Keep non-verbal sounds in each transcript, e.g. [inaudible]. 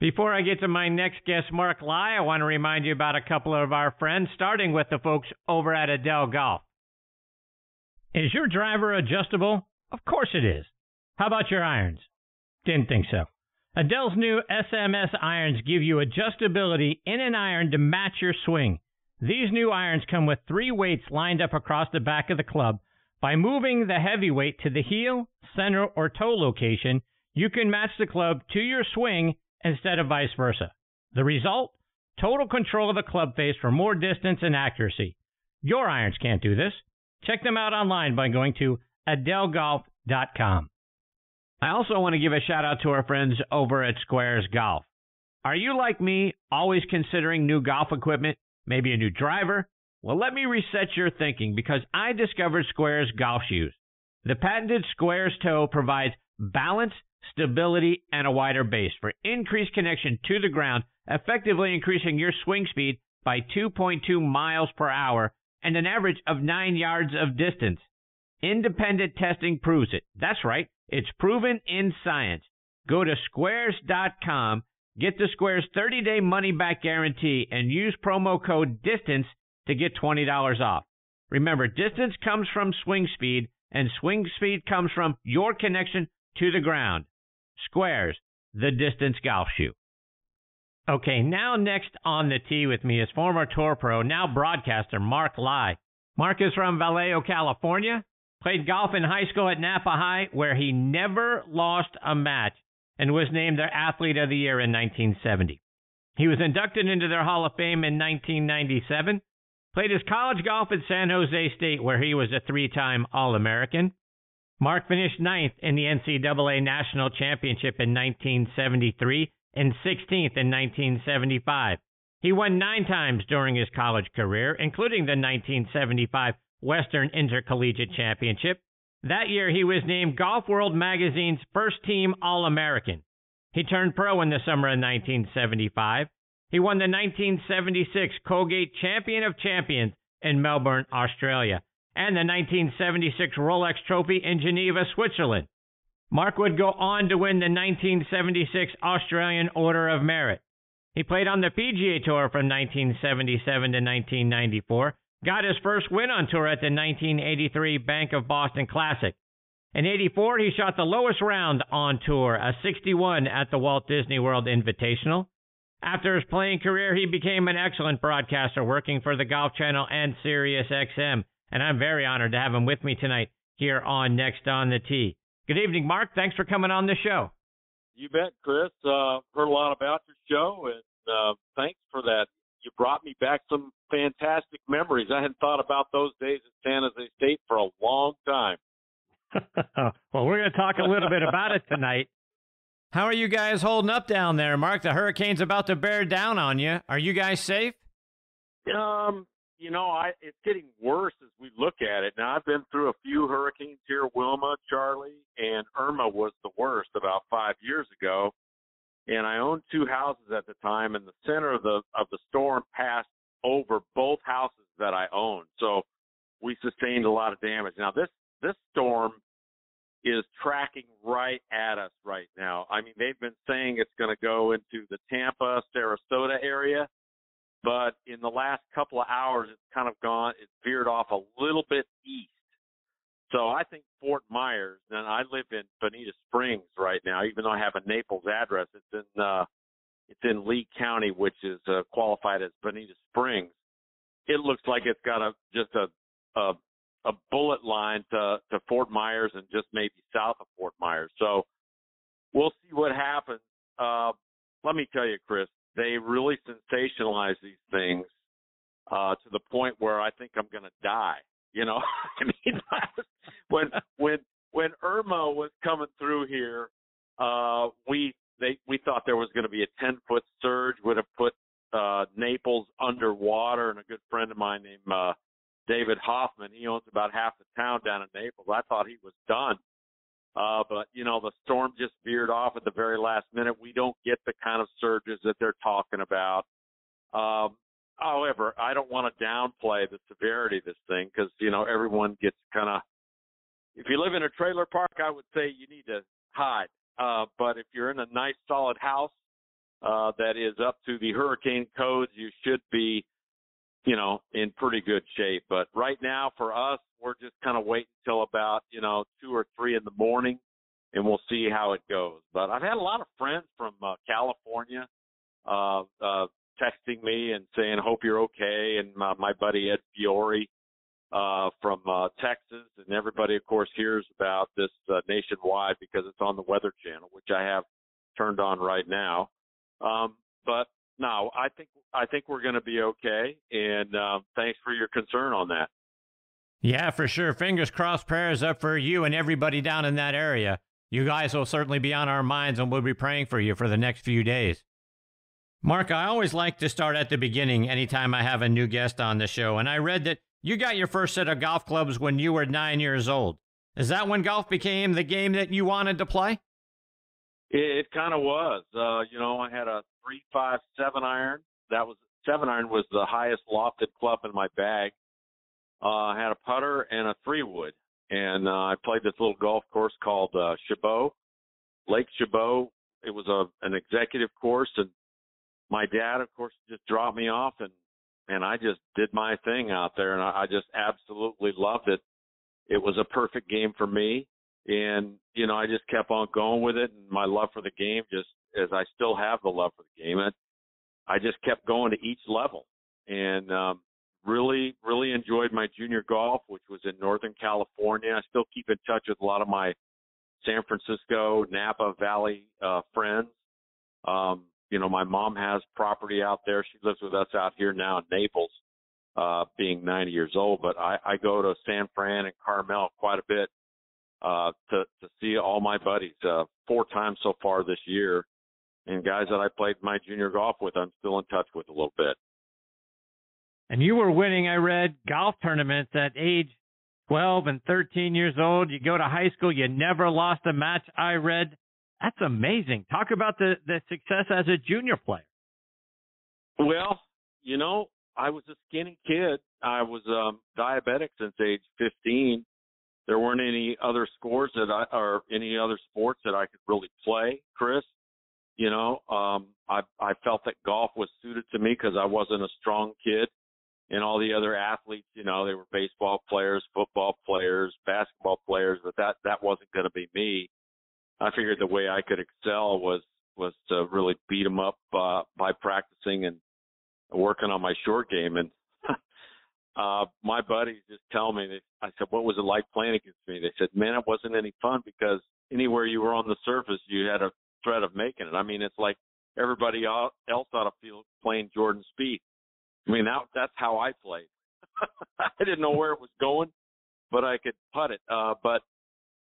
Before I get to my next guest, Mark Lye, I want to remind you about a couple of our friends, starting with the folks over at Edel Golf. Is your driver adjustable? Of course it is. How about your irons? Didn't think so. Edel's new SMS irons give you adjustability in an iron to match your swing. These new irons come with three weights lined up across the back of the club. By moving the heavy weight to the heel, center, or toe location, you can match the club to your swing instead of vice versa. The result? Total control of the club face for more distance and accuracy. Your irons can't do this. Check them out online by going to edelgolf.com. I also want to give a shout out to our friends over at Squares Golf. Are you like me, always considering new golf equipment, maybe a new driver? Well, let me reset your thinking because I discovered Squares golf shoes. The patented Squares toe provides balance stability, and a wider base for increased connection to the ground, effectively increasing your swing speed by 2.2 miles per hour and an average of 9 yards of distance. Independent testing proves it. That's right. It's proven in science. Go to squares.com, get the Squares 30-day money-back guarantee and use promo code DISTANCE to get $20 off. Remember, distance comes from swing speed and swing speed comes from your connection to the ground. Squares, the distance golf shoe. Okay, now next on the tee with me is former tour pro, now broadcaster Mark Lye. Mark is from Vallejo, California. Played golf in high school at Napa High, where he never lost a match and was named their Athlete of the Year in 1970. He was inducted into their Hall of Fame in 1997. Played his college golf at San Jose State, where he was a three time All American. Mark finished ninth in the NCAA National Championship in 1973 and 16th in 1975. He won nine times during his college career, including the 1975 Western Intercollegiate Championship. That year, he was named Golf World Magazine's first team All American. He turned pro in the summer of 1975. He won the 1976 Colgate Champion of Champions in Melbourne, Australia and the 1976 Rolex Trophy in Geneva, Switzerland. Mark would go on to win the 1976 Australian Order of Merit. He played on the PGA Tour from 1977 to 1994, got his first win on tour at the 1983 Bank of Boston Classic. In 84, he shot the lowest round on tour, a 61 at the Walt Disney World Invitational. After his playing career, he became an excellent broadcaster working for the Golf Channel and Sirius XM and I'm very honored to have him with me tonight here on Next on the Tee. Good evening, Mark. Thanks for coming on the show. You bet, Chris. Uh, heard a lot about your show, and uh, thanks for that. You brought me back some fantastic memories. I hadn't thought about those days at San Jose State for a long time. [laughs] well, we're going to talk a little bit about it tonight. How are you guys holding up down there, Mark? The hurricane's about to bear down on you. Are you guys safe? Um, you know, I it's getting worse as we look at it. Now I've been through a few hurricanes here, Wilma, Charley, and Irma was the worst about five years ago. And I owned two houses at the time, and the center of the of the storm passed over both houses that I owned. So we sustained a lot of damage. Now this this storm is tracking right at us right now. I mean, they've been saying it's going to go into the Tampa, Sarasota area but in the last couple of hours, it's kind of gone. It's veered off a little bit east. So I think Fort Myers, and I live in Bonita Springs right now, even though I have a Naples address. It's in uh, it's in Lee County, which is uh, qualified as Bonita Springs. It looks like it's got a just a a, a bullet line to to Fort Myers and just maybe south of Fort Myers. So we'll see what happens. Uh, let me tell you, Chris, they really sensationalize these things uh, to the point where I think I'm going to die. You know, [laughs] I mean, when [laughs] when when Irma was coming through here, uh, we they we thought there was going to be a 10 foot surge, would have put uh, Naples underwater. And a good friend of mine named uh, David Hoffman, he owns about half the town down in Naples. I thought he was done. Uh, but you know, the storm just veered off at the very last minute. We don't get the kind of surges that they're talking about. Um, however, I don't want to downplay the severity of this thing because you know everyone gets kind of. If you live in a trailer park, I would say you need to hide. Uh, but if you're in a nice solid house uh, that is up to the hurricane codes, you should be, you know, in pretty good shape. But right now, for us, we're just kind of waiting until about you know two or three in the morning, and we'll see how it goes. But I've had a lot of friends from uh, California uh, uh, texting me and saying, "Hope you're okay," and my, my buddy Ed Fiori uh, from uh, Texas, and everybody, of course, hears about this uh, nationwide because it's on the Weather Channel, which I have turned on right now. Um, but no, I think I think we're going to be okay, and uh, thanks for your concern on that. Yeah, for sure. Fingers crossed, prayers up for you and everybody down in that area. You guys will certainly be on our minds, and we'll be praying for you for the next few days. Mark, I always like to start at the beginning anytime I have a new guest on the show, and I read that you got your first set of golf clubs when you were nine years old. Is that when golf became the game that you wanted to play? It, it kind of was. Uh, you know, I had a three five seven iron. That was seven iron was the highest lofted club in my bag. Uh, I had a putter and a three wood, and uh, I played this little golf course called uh, Chabot, Lake Chabot. It was a an executive course, and my dad, of course, just dropped me off and and I just did my thing out there, and I, I just absolutely loved it. It was a perfect game for me, and you know I just kept on going with it, and my love for the game just as I still have the love for the game, it, I just kept going to each level, and um, really really enjoyed my junior golf, which was in Northern California. I still keep in touch with a lot of my San Francisco, Napa Valley uh, friends. Um, you know, my mom has property out there. She lives with us out here now in Naples, uh, being 90 years old. But I, I go to San Fran and Carmel quite a bit uh, to to see all my buddies. Uh, four times so far this year, and guys that I played my junior golf with, I'm still in touch with a little bit. And you were winning, I read, golf tournaments at age 12 and 13 years old. You go to high school, you never lost a match, I read. That's amazing. Talk about the, the success as a junior player. Well, you know, I was a skinny kid. I was um diabetic since age 15. There weren't any other scores that I or any other sports that I could really play, Chris. You know, um I I felt that golf was suited to me because I wasn't a strong kid and all the other athletes, you know, they were baseball players, football players, basketball players, but that that wasn't going to be me. I figured the way I could excel was was to really beat them up uh, by practicing and working on my short game. And [laughs] uh, my buddies just tell me, that, I said, "What was it like playing against me?" They said, "Man, it wasn't any fun because anywhere you were on the surface, you had a threat of making it. I mean, it's like everybody else on a field playing Jordan Spieth. I mean, that that's how I played. [laughs] I didn't know where it was going, but I could putt it. Uh, but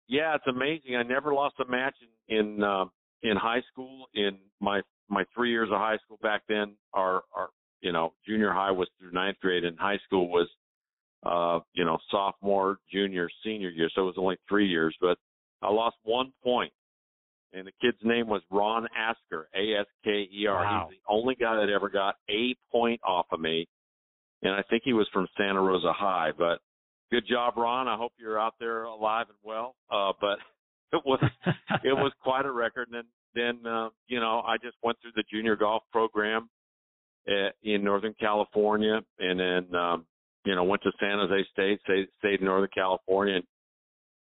yeah, it's amazing. I never lost a match in in, uh, in high school. In my my three years of high school back then, our our you know junior high was through ninth grade, and high school was uh, you know sophomore, junior, senior year. So it was only three years, but I lost one point, and the kid's name was Ron Asker, A S K E R. Wow. He's the only guy that ever got a point off of me, and I think he was from Santa Rosa High, but good job, Ron. I hope you're out there alive and well. Uh, but [laughs] it was it was [laughs] quite a record. And then then uh, you know I just went through the junior golf program uh, in Northern California, and then um, you know went to San Jose State, stayed, stayed in Northern California. And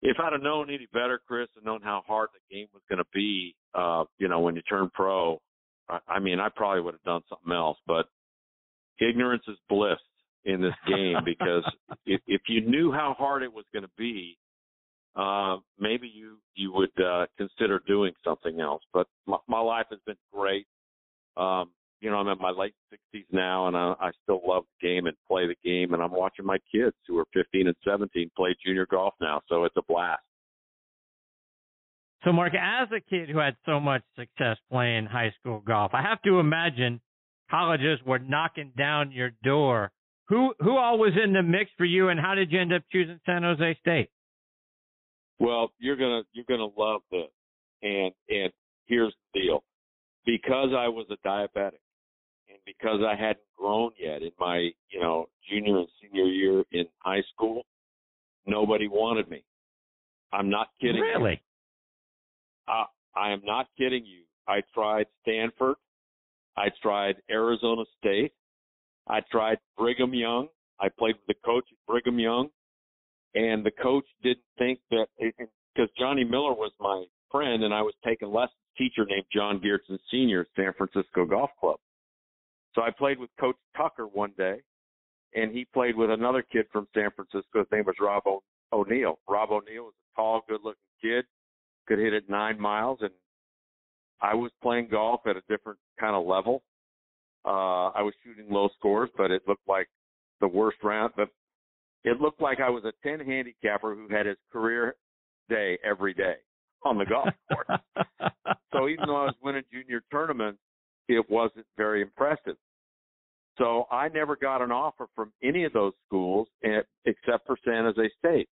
if I'd have known any better, Chris, and known how hard the game was going to be, uh, you know, when you turn pro, I, I mean, I probably would have done something else. But ignorance is bliss in this game [laughs] because if, if you knew how hard it was going to be, uh, maybe you you would uh, consider doing something else. But my, my life has been great. Um, you know, I'm in my late 60s now, and I, I still love the game and play the game. And I'm watching my kids who are 15 and 17 play junior golf now, so it's a blast. So, Mark, as a kid who had so much success playing high school golf, I have to imagine colleges were knocking down your door. Who who all was in the mix for you, and how did you end up choosing San Jose State? Well, you're gonna you're gonna love this, and and here's the deal: because I was a diabetic, and because I hadn't grown yet in my you know junior and senior year in high school, nobody wanted me. I'm not kidding. Really? You. Uh, I am not kidding you. I tried Stanford. I tried Arizona State. I tried Brigham Young. I played with the coach at Brigham Young, and the coach didn't think that because Johnny Miller was my friend, and I was taking lessons. Teacher named John Geertsen Sr. at San Francisco Golf Club. So I played with Coach Tucker one day, and he played with another kid from San Francisco. His name was Rob o- O'Neill. Rob O'Neill was a tall, good-looking kid, could hit it nine miles, and I was playing golf at a different kind of level. Uh, I was shooting low scores, but it looked like the worst round. But it looked like I was a 10 handicapper who had his career day every day on the golf [laughs] course. so even though I was winning junior tournaments, it wasn't very impressive. So I never got an offer from any of those schools except for San Jose State.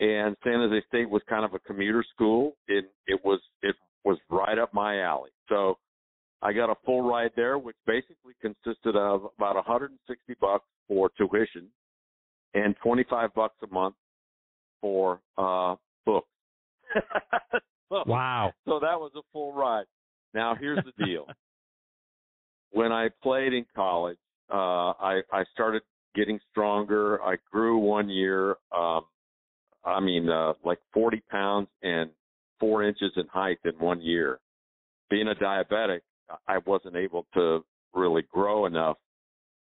And San Jose State was kind of a commuter school. It it was it was right up my alley. So I got a full ride there, which basically consisted of about 160 bucks for tuition and 25 bucks a month for uh books. [laughs] so, wow. So that was a full ride. Now here's the deal. [laughs] when I played in college, uh I I started getting stronger. I grew one year um I mean uh like 40 pounds and 4 inches in height in one year. Being a diabetic, I wasn't able to really grow enough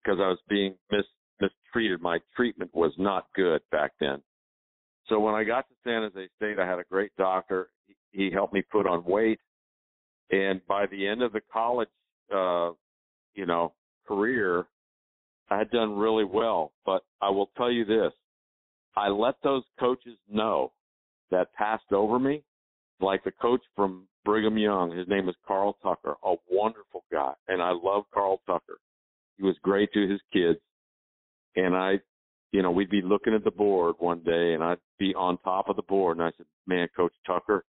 because I was being mis mistreated. My treatment was not good back then. So when I got to San Jose State, I had a great doctor. He, he helped me put on weight, and by the end of the college, uh, you know, career, I had done really well. But I will tell you this: I let those coaches know that passed over me, like the coach from Brigham Young. His name is Karl Tucker, a wonderful guy, and I love Karl Tucker. He was great to his kids, and I you know, we'd be looking at the board one day and I'd be on top of the board and I said, Man, Coach Tucker,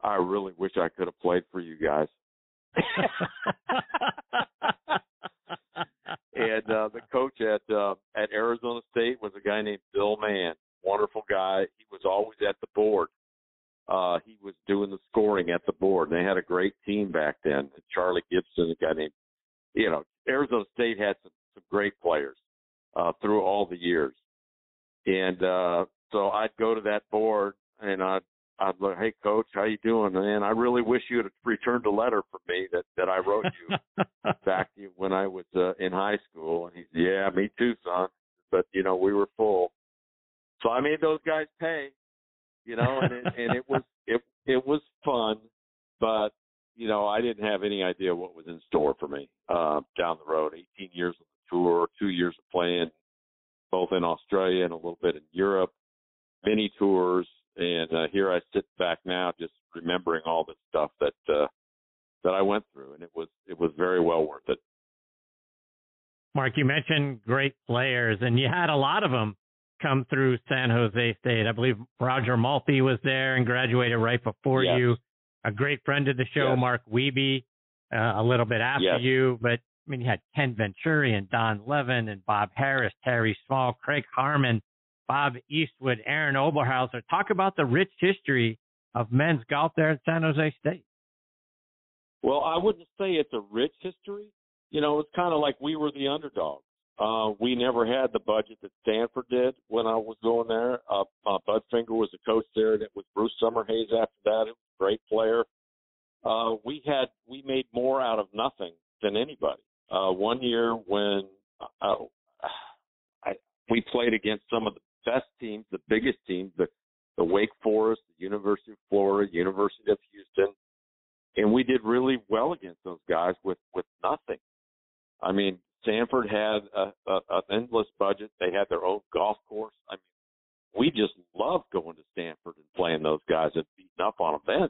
I really wish I could have played for you guys. [laughs] and uh the coach at uh at Arizona State was a guy named Bill Mann. Wonderful guy. He was always at the board. Uh he was doing the scoring at the board. And they had a great team back then. Charlie Gibson, a guy named you know, Arizona State had some some great players uh, through all the years. And uh, so I'd go to that board and I'd I'd look, hey coach, how you doing? Man, I really wish you had returned a letter from me that that I wrote you [laughs] back when I was uh, in high school. And he said, yeah, me too, son. But you know, we were full. So I made those guys pay, you know, and it, and it was [laughs] it it was fun, but you know, I didn't have any idea what was in store for me uh, down the road. 18 years of a tour, two years of playing both in Australia and a little bit in Europe, many tours, and uh, here I sit back now just remembering all the stuff that uh, that I went through, and it was it was very well worth it. Mark, you mentioned great players, and you had a lot of them come through San Jose State. I believe Roger Maltbie was there and graduated right before yes. you. A great friend of the show, yes. Mark Wiebe, uh, a little bit after yes. you, but I mean, you had Ken Venturi and Don Levin and Bob Harris, Terry Small, Craig Harman, Bob Eastwood, Aaron Oberhauser. Talk about the rich history of men's golf there at San Jose State. Well, I wouldn't say it's a rich history. You know, it's kind of like we were the underdogs. Uh, we never had the budget that Stanford did when I was going there. Uh, uh, Bud Finger was the coach there, and it was Bruce Summerhays after that. A great player. Uh, we had we made more out of nothing than anybody uh, one year when uh, [sighs] I, we played against some of the best teams, the biggest teams, the, the Wake Forest, the University of Florida, University of Houston, and we did really well against those guys with with nothing. I mean, Stanford had a, a, an endless budget. They had their own golf course. I mean, we just loved going to Stanford and playing those guys and beating enough on them then.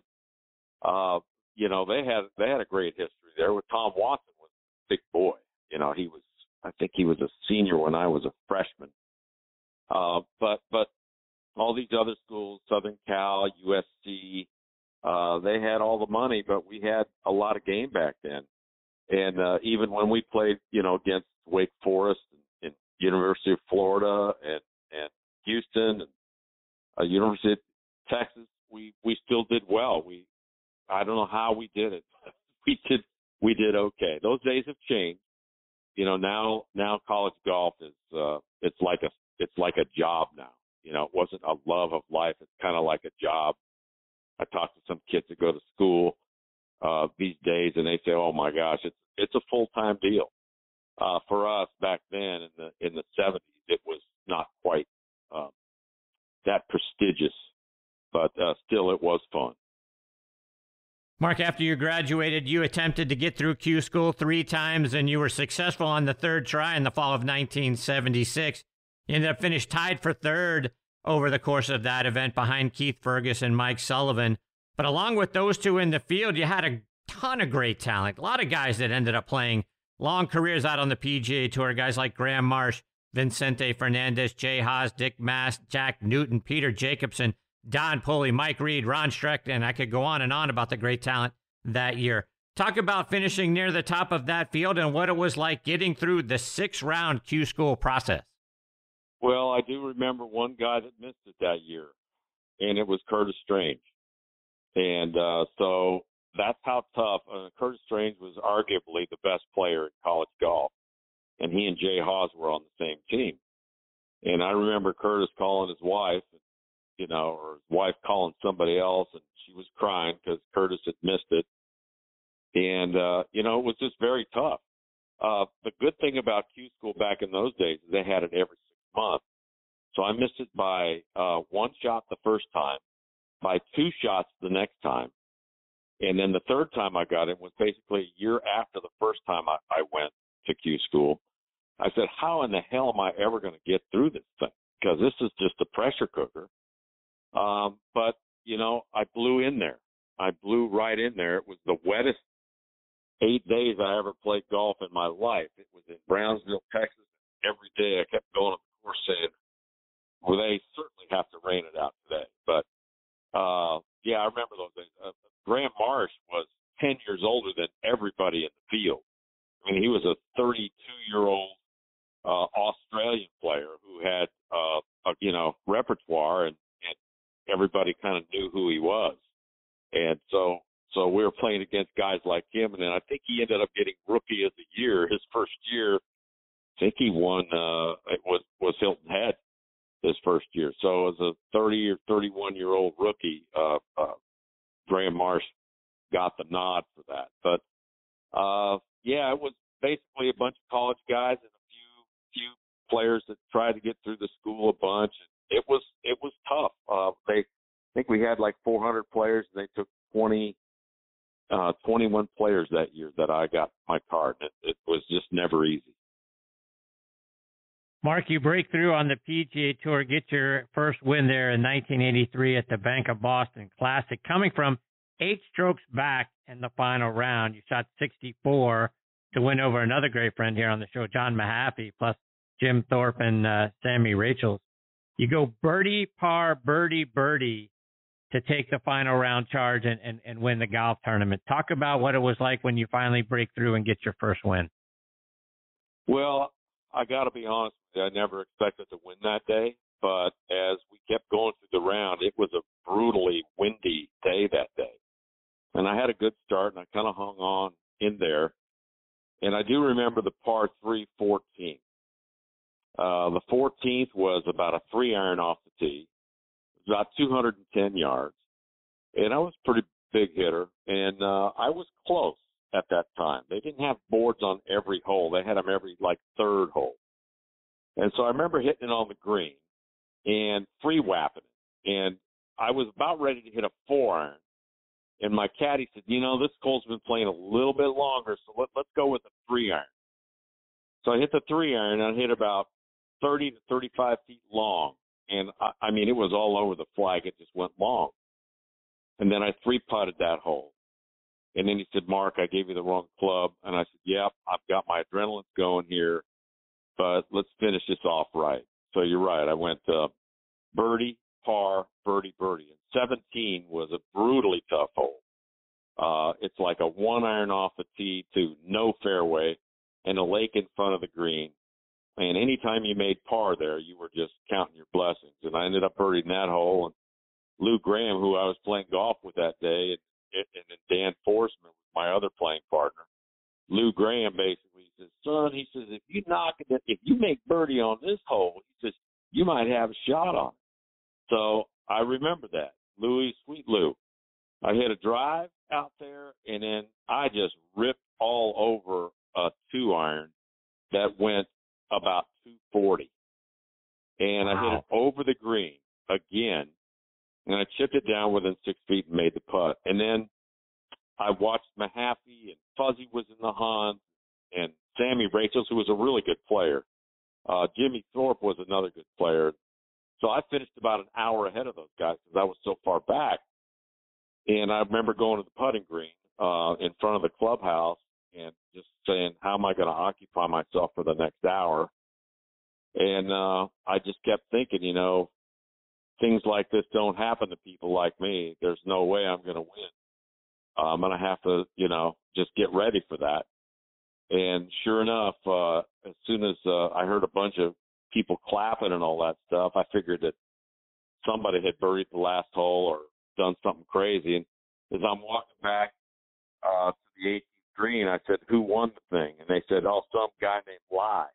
Uh, you know, they had they had a great history there with Tom Watson was a big boy. You know, he was I think he was a senior when I was a freshman. Uh, but but all these other schools, Southern Cal, USC, uh, they had all the money, but we had a lot of game back then. And uh, even when we played, you know, against Wake Forest and, and University of Florida and and Houston and uh, University of Texas, we we still did well. We I don't know how we did it. [laughs] we did we did okay. Those days have changed. You know, now now college golf is uh it's like a it's like a job now. You know, it wasn't a love of life. It's kind of like a job. I talk to some kids that go to school uh, these days, and they say, "Oh my gosh, it's it's a full time deal." Uh, for us back then in the in the 70s, it was not quite um, that prestigious, but uh, still, it was fun. Mark, after you graduated, you attempted to get through Q school three times, and you were successful on the third try in the fall of 1976. You ended up finished tied for third over the course of that event behind Keith Fergus and Mike Sullivan. But along with those two in the field, you had a ton of great talent. A lot of guys that ended up playing long careers out on the PGA Tour. Guys like Graham Marsh, Vicente Fernandez, Jay Haas, Dick Mast, Jack Newton, Peter Jacobsen, Don Pulley, Mike Reid, Ron Strickland. I could go on and on about the great talent that year. Talk about finishing near the top of that field and what it was like getting through the six round Q school process. Well, I do remember one guy that missed it that year, and it was Curtis Strange. And uh, so that's how tough. Uh, Curtis Strange was arguably the best player in college golf, and he and Jay Haas were on the same team. And I remember Curtis calling his wife, you know, or his wife calling somebody else, and she was crying because Curtis had missed it. And uh, you know, it was just very tough. Uh, the good thing about Q School back in those days is they had it every I missed it by uh, one shot the first time, by two shots the next time. And then the third time I got it was basically a year after the first time I, I went to Q school. I said, how in the hell am I ever going to get through this thing? Because this is just a pressure cooker. Um, but, you know, I blew in there. I blew right in there. It was the wettest eight days I ever played golf in my life. It was in Brownsville, Texas. Every day I kept going we're saying, well, they certainly have to rain it out today. But uh, yeah, I remember those days. Uh, Graham Marsh was 10 years older than everybody in the field. I mean, he was a 32 year old uh, Australian player who had, uh, a, you know, repertoire and, and everybody kind of knew who he was. And so, so we were playing against guys like him. And then I think he ended up getting rookie of the year his first year I think he won. Uh, it was was Hilton Head his first year. So as a 30 or 31 year old rookie, uh, uh, Graham Marsh got the nod for that. But uh, yeah, it was basically a bunch of college guys and a few few players that tried to get through the school a bunch. It was it was tough. Uh, they I think we had like 400 players, and they took 20 uh, 21 players that year that I got my card. It, it was just never easy. Mark, you break through on the PGA Tour, get your first win there in 1983 at the Bank of Boston Classic, coming from eight strokes back in the final round. You shot 64 to win over another great friend here on the show, John Mahaffey, plus Jim Thorpe and uh, Sammy Rachels. You go birdie, par, birdie, birdie to take the final round charge and, and, and win the golf tournament. Talk about what it was like when you finally break through and get your first win. Well, I got to be honest I never expected to win that day, but as we kept going through the round, it was a brutally windy day that day. And I had a good start and I kind of hung on in there. And I do remember the par 3 14. Uh, the 14th was about a three iron off the tee, about 210 yards. And I was a pretty big hitter. And uh, I was close at that time. They didn't have boards on every hole, they had them every like third hole. And so I remember hitting it on the green and free whapping it. And I was about ready to hit a four iron. And my caddy said, you know, this cole's been playing a little bit longer, so let, let's go with a three iron. So I hit the three iron and I hit about 30 to 35 feet long. And I, I mean, it was all over the flag. It just went long. and then I three putted that hole. And then he said, Mark, I gave you the wrong club. And I said, Yep, I've got my adrenaline going here, but let's finish this off right. So you're right. I went uh, birdie, par, birdie, birdie. And 17 was a brutally tough hole. Uh, it's like a one iron off the tee to no fairway and a lake in front of the green. And anytime you made par there, you were just counting your blessings. And I ended up birdieing that hole. And Lou Graham, who I was playing golf with that day, and, and then Dan Forsman my other playing partner. Lou Graham basically says, "Son," he says, "if you knock it, if you make birdie on this hole, he says you might have a shot on it." So I remember that Louis, sweet Lou. I hit a drive out there, and then I just ripped all over a two iron that went about 240, and wow. I hit it over the green again and I chipped it down within six feet and made the putt. And then I watched Mahaffey and Fuzzy was in the hunt, and Sammy Rachels, who was a really good player. Uh, Jimmy Thorpe was another good player. So I finished about an hour ahead of those guys because I was so far back. And I remember going to the putting green uh, in front of the clubhouse and just saying, "How am I going to occupy myself for the next hour?" And uh, I just kept thinking, you know, things like this don't happen to people like me. There's no way I'm going to win. Uh, I'm going to have to, you know, just get ready for that. And sure enough, uh, as soon as uh, I heard a bunch of people clapping and all that stuff, I figured that somebody had buried the last hole or done something crazy. And as I'm walking back uh, to the 18th green, I said, "Who won the thing?" And they said, "Oh, some guy named Lye."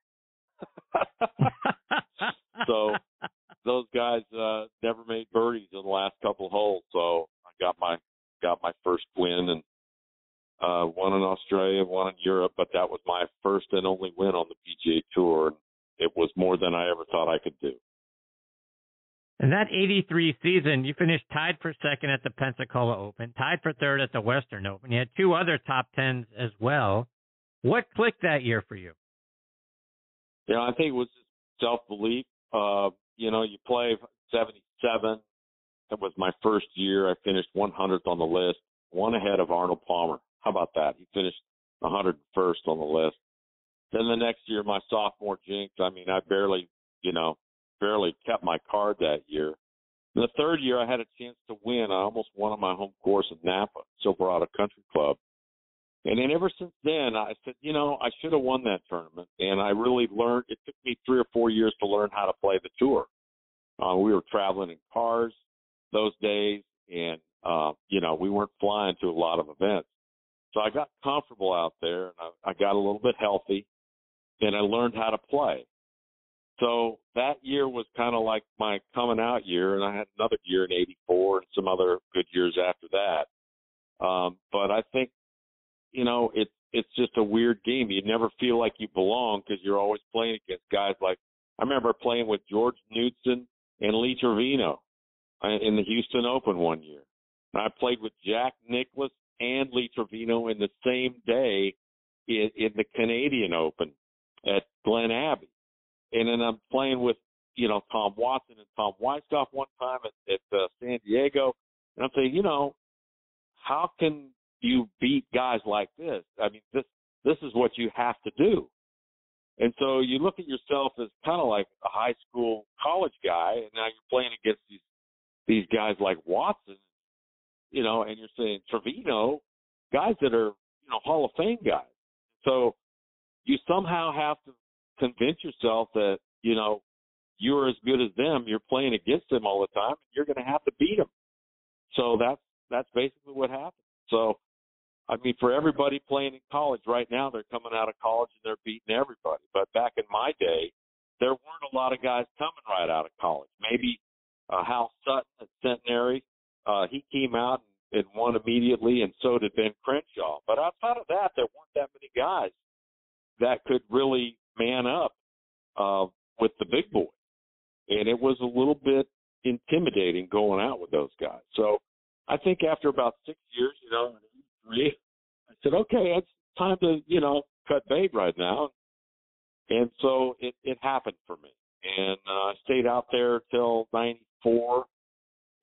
[laughs] so those guys uh, never made birdies in the last couple holes, so I got my got my first win and uh, one in Australia, one in Europe, but that was my first and only win on the PGA Tour. It was more than I ever thought I could do. In that 83 season, you finished tied for second at the Pensacola Open, tied for third at the Western Open. You had two other top tens as well. What clicked that year for you? Yeah, I think it was self belief. Uh, you know, you play 77. That was my first year. I finished 100th on the list, one ahead of Arnold Palmer. How about that? He finished 101st on the list. Then the next year, my sophomore jinx. I mean, I barely, you know, barely kept my card that year. the third year, I had a chance to win. I almost won on my home course in Napa, Silverado Country Club. And then ever since then, I said, you know, I should have won that tournament. And I really learned. It took me three or four years to learn how to play the tour. Uh, we were traveling in cars those days, and uh, you know, we weren't flying to a lot of events. So I got comfortable out there, and I, I got a little bit healthy, and I learned how to play. So that year was kind of like my coming out year, and I had another year in '84 and some other good years after that. Um, but I think you know, it's it's just a weird game. You never feel like you belong because you're always playing against guys like I remember playing with George Knudson and Lee Trevino uh, in the Houston Open one year. And I played with Jack Nicklaus and Lee Trevino in the same day in, in the Canadian Open at Glen Abbey. And then I'm playing with, you know, Tom Watson and Tom Weiskopf one time at, at uh, San Diego. And I'm saying, you know, how can you beat guys like this. I mean, this this is what you have to do. And so you look at yourself as kind of like a high school, college guy, and now you're playing against these these guys like Watson, you know, and you're saying Trevino, guys that are you know Hall of Fame guys. So you somehow have to convince yourself that you know you're as good as them. You're playing against them all the time. And you're going to have to beat them. So that's that's basically what happened. So I mean, for everybody playing in college right now, they're coming out of college and they're beating everybody. But back in my day, there weren't a lot of guys coming right out of college. Maybe uh, Hal Sutton at Centenary, uh, he came out and, won immediately, and so did Ben Crenshaw. But outside of that, there weren't that many guys that could really man up uh, with the big boy, and it was a little bit intimidating going out with those guys. So I think after about six years, you know. I said, okay, it's time to, you know, cut bait right now. And so it, it happened for me. And uh, I stayed out there till 94.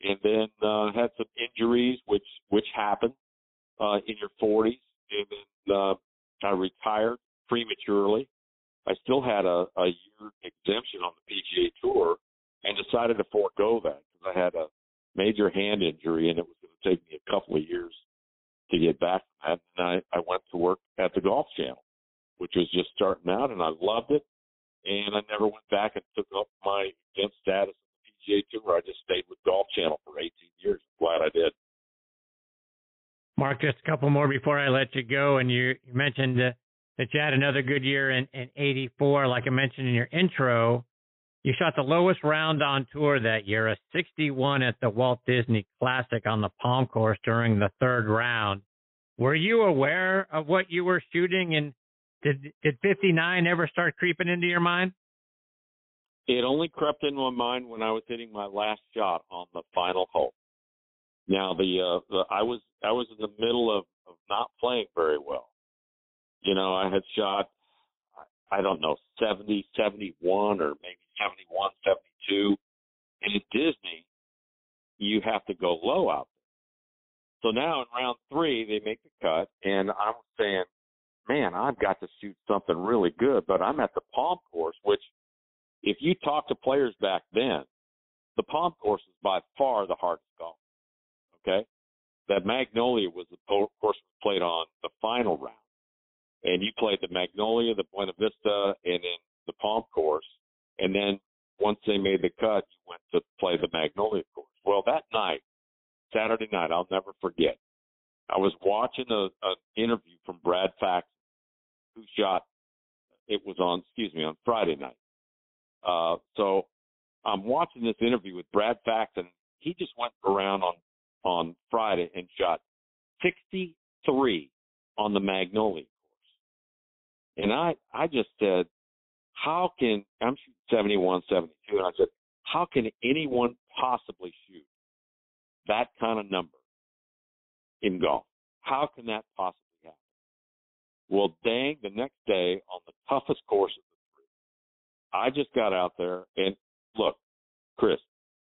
And then uh, had some injuries, which which happen uh, in your 40s, and then uh, I retired prematurely. I still had a, a year exemption on the PGA Tour, and decided to forego that because I had a major hand injury, and it was going to take me a couple of years to get back. And I, I went to work at the Golf Channel, which was just starting out, and I loved it. And I never went back and took up my exempt status PGA Tour. I just stayed with Golf Channel for 18 years. Glad I did. Mark, just a couple more before I let you go. And you, you mentioned that you had another good year in, in 84. Like I mentioned in your intro, you shot the lowest round on tour that year, a 61 at the Walt Disney Classic on the Palm Course during the third round. Were you aware of what you were shooting, and did did 59 ever start creeping into your mind? It only crept into my mind when I was hitting my last shot on the final hole. Now the, uh, the I was I was in the middle of, of not playing very well. You know, I had shot I don't know 70, 71 or maybe 71, 72. And at Disney, you have to go low out there. So now in round three, they make the cut, and I'm saying, man, I've got to shoot something really good, but I'm at the Palm Course, which if you talk to players back then, the Palm Course is by far the hardest golf. Okay, that Magnolia was the course played on the final round, and you played the Magnolia, the Buena Vista, and then the Palm Course, and then once they made the cut, you went to play the Magnolia course. Well, that night, Saturday night, I'll never forget. I was watching a, an interview from Brad Faxon, who shot. It was on, excuse me, on Friday night. Uh, so I'm watching this interview with Brad Faxon. He just went around on on Friday and shot 63 on the Magnolia course, and I I just said, how can I'm shooting 71, 72, and I said, how can anyone possibly shoot that kind of number in golf? How can that possibly happen? Well, dang, the next day on the toughest course I just got out there and look, Chris,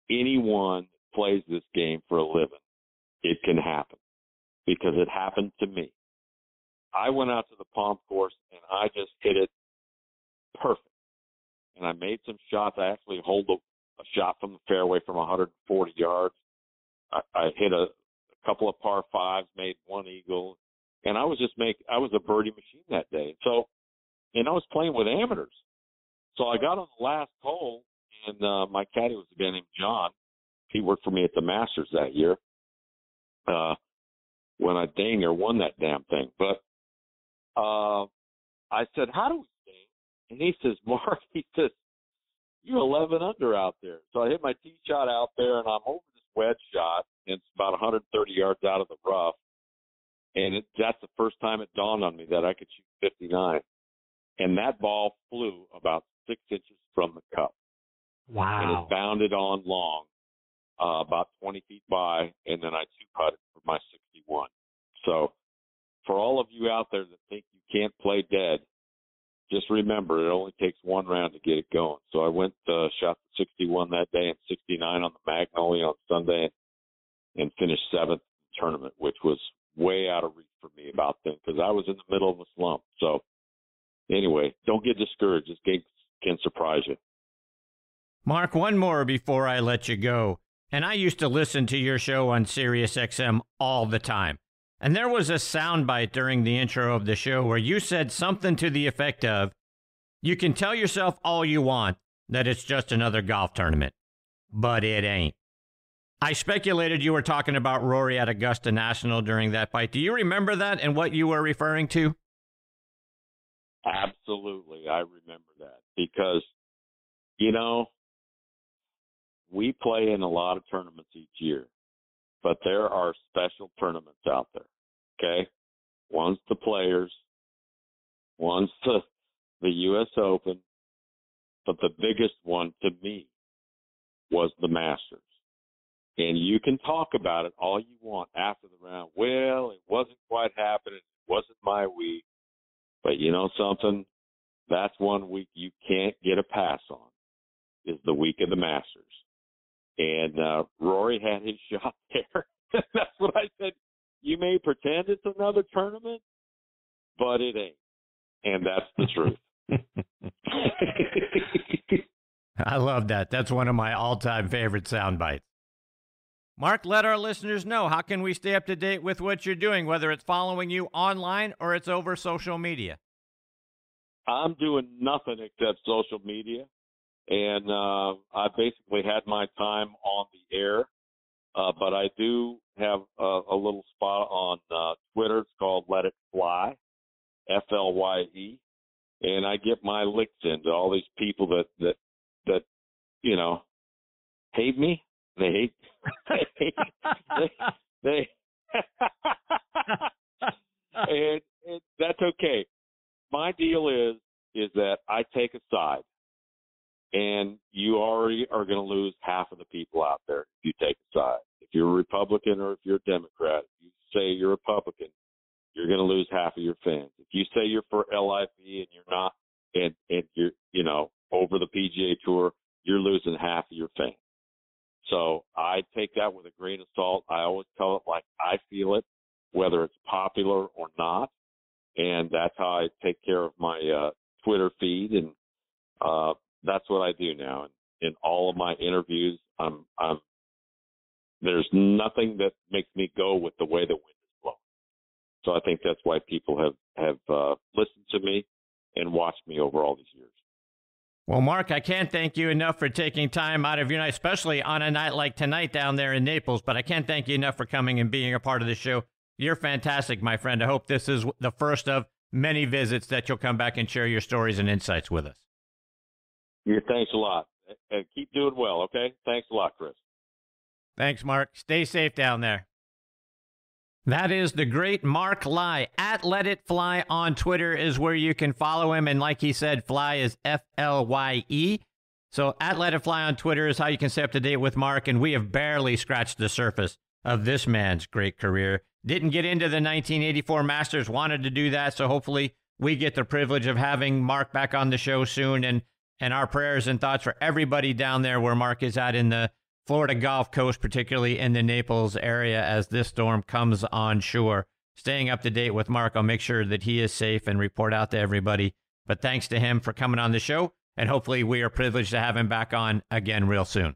anyone plays this game for a living, it can happen because it happened to me. I went out to the Palm course and I just hit it perfect. And I made some shots. I actually hold a, a shot from the fairway from 140 yards. I, I hit a, a couple of par fives, made one eagle, and I was just make I was a birdie machine that day. So, and I was playing with amateurs. So I got on the last hole, and uh, my caddy was a guy named John. He worked for me at the Masters that year. Uh, when I dang near won that damn thing, but uh, I said, "How do we and he says, [laughs] Mark, he says, you're 11 under out there. So I hit my tee shot out there, and I'm over this wedge shot, and it's about 130 yards out of the rough. And it, that's the first time it dawned on me that I could shoot 59. And that ball flew about six inches from the cup. Wow. And it bounded on long, uh, about 20 feet by, and then I two putted for my 61. So for all of you out there that think you can't play dead, just remember it only takes one round to get it going. So I went uh, shot 61 that day and 69 on the Magnolia on Sunday, and finished seventh tournament, which was way out of reach for me about then because I was in the middle of a slump. So anyway, don't get discouraged. This game can surprise you. Mark, one more before I let you go. And I used to listen to your show on Sirius XM all the time. And there was a soundbite during the intro of the show where you said something to the effect of, You can tell yourself all you want that it's just another golf tournament, but it ain't. I speculated you were talking about Rory at Augusta National during that fight. Do you remember that and what you were referring to? Absolutely. I remember that because, you know, we play in a lot of tournaments each year, but there are special tournaments out there. Okay. One's the players, one's the, the U.S. Open, but the biggest one to me was the Masters. And you can talk about it all you want after the round. Well, it wasn't quite happening. It wasn't my week. But you know something? That's one week you can't get a pass on is the week of the Masters. and uh, Rory had his [laughs] shot there. [laughs] That's what I said. You may pretend it's another tournament, but it ain't, and that's the truth. [laughs] I love that. That's one of my all-time favorite sound bites. Mark, let our listeners know how can we stay up to date with what you're doing, whether it's following you online or it's over social media. I'm doing nothing except social media, and uh, I basically had my time on the air. Uh, but I do have a, a little spot on uh, Twitter. It's called Let It Fly, F L Y E, and I get my licks into all these people that that that you know hate me. They hate. [laughs] They. They. they [laughs] and, and that's okay. My deal is is that I take a side, and you already are going to lose half of the people out there if you take a side. If you're a Republican or if you're a Democrat, if you say you're a Republican, you're going to lose half of your fans. If you say you're for LIV and you're not, and and you're you know over the PGA Tour, you're losing half of your fans. So I take that with a grain of salt. I always tell it like I feel it, whether it's popular or not, and that's how I take care of my uh, Twitter feed, and uh, that's what I do now. And in all of my interviews, I'm I'm there's nothing that makes me go with the way the wind is blowing. So I think that's why people have have uh, listened to me and watched me over all these years. Well, Mark, I can't thank you enough for taking time out of your night, especially on a night like tonight down there in Naples. But I can't thank you enough for coming and being a part of the show. You're fantastic, my friend. I hope this is the first of many visits that you'll come back and share your stories and insights with us. Yeah, thanks a lot. And keep doing well, okay? Thanks a lot, Chris. Thanks, Mark. Stay safe down there. That is the great Mark Lye. At Let It Fly on Twitter is where you can follow him. And like he said, Fly is F L Y E. So at Let It Fly on Twitter is how you can stay up to date with Mark. And we have barely scratched the surface of this man's great career. Didn't get into the 1984 Masters, wanted to do that. So hopefully we get the privilege of having Mark back on the show soon. And, and our prayers and thoughts for everybody down there where Mark is at in the Florida Gulf Coast, particularly in the Naples area, as this storm comes on shore. Staying up to date with Mark, I'll make sure that he is safe and report out to everybody. But thanks to him for coming on the show, and hopefully we are privileged to have him back on again real soon.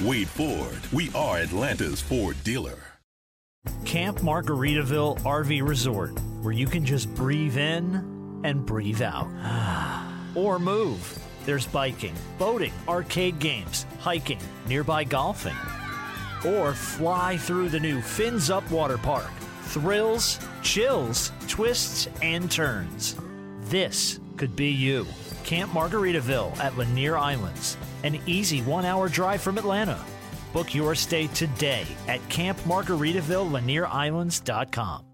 Wade Ford, we are Atlanta's Ford dealer. Camp Margaritaville RV Resort, where you can just breathe in and breathe out. [sighs] or move. There's biking, boating, arcade games, hiking, nearby golfing. Or fly through the new Fins Up Water Park. Thrills, chills, twists, and turns. This could be you. Camp Margaritaville at Lanier Islands, an easy one hour drive from Atlanta. Book your stay today at campmargaritaville.lanierislands.com.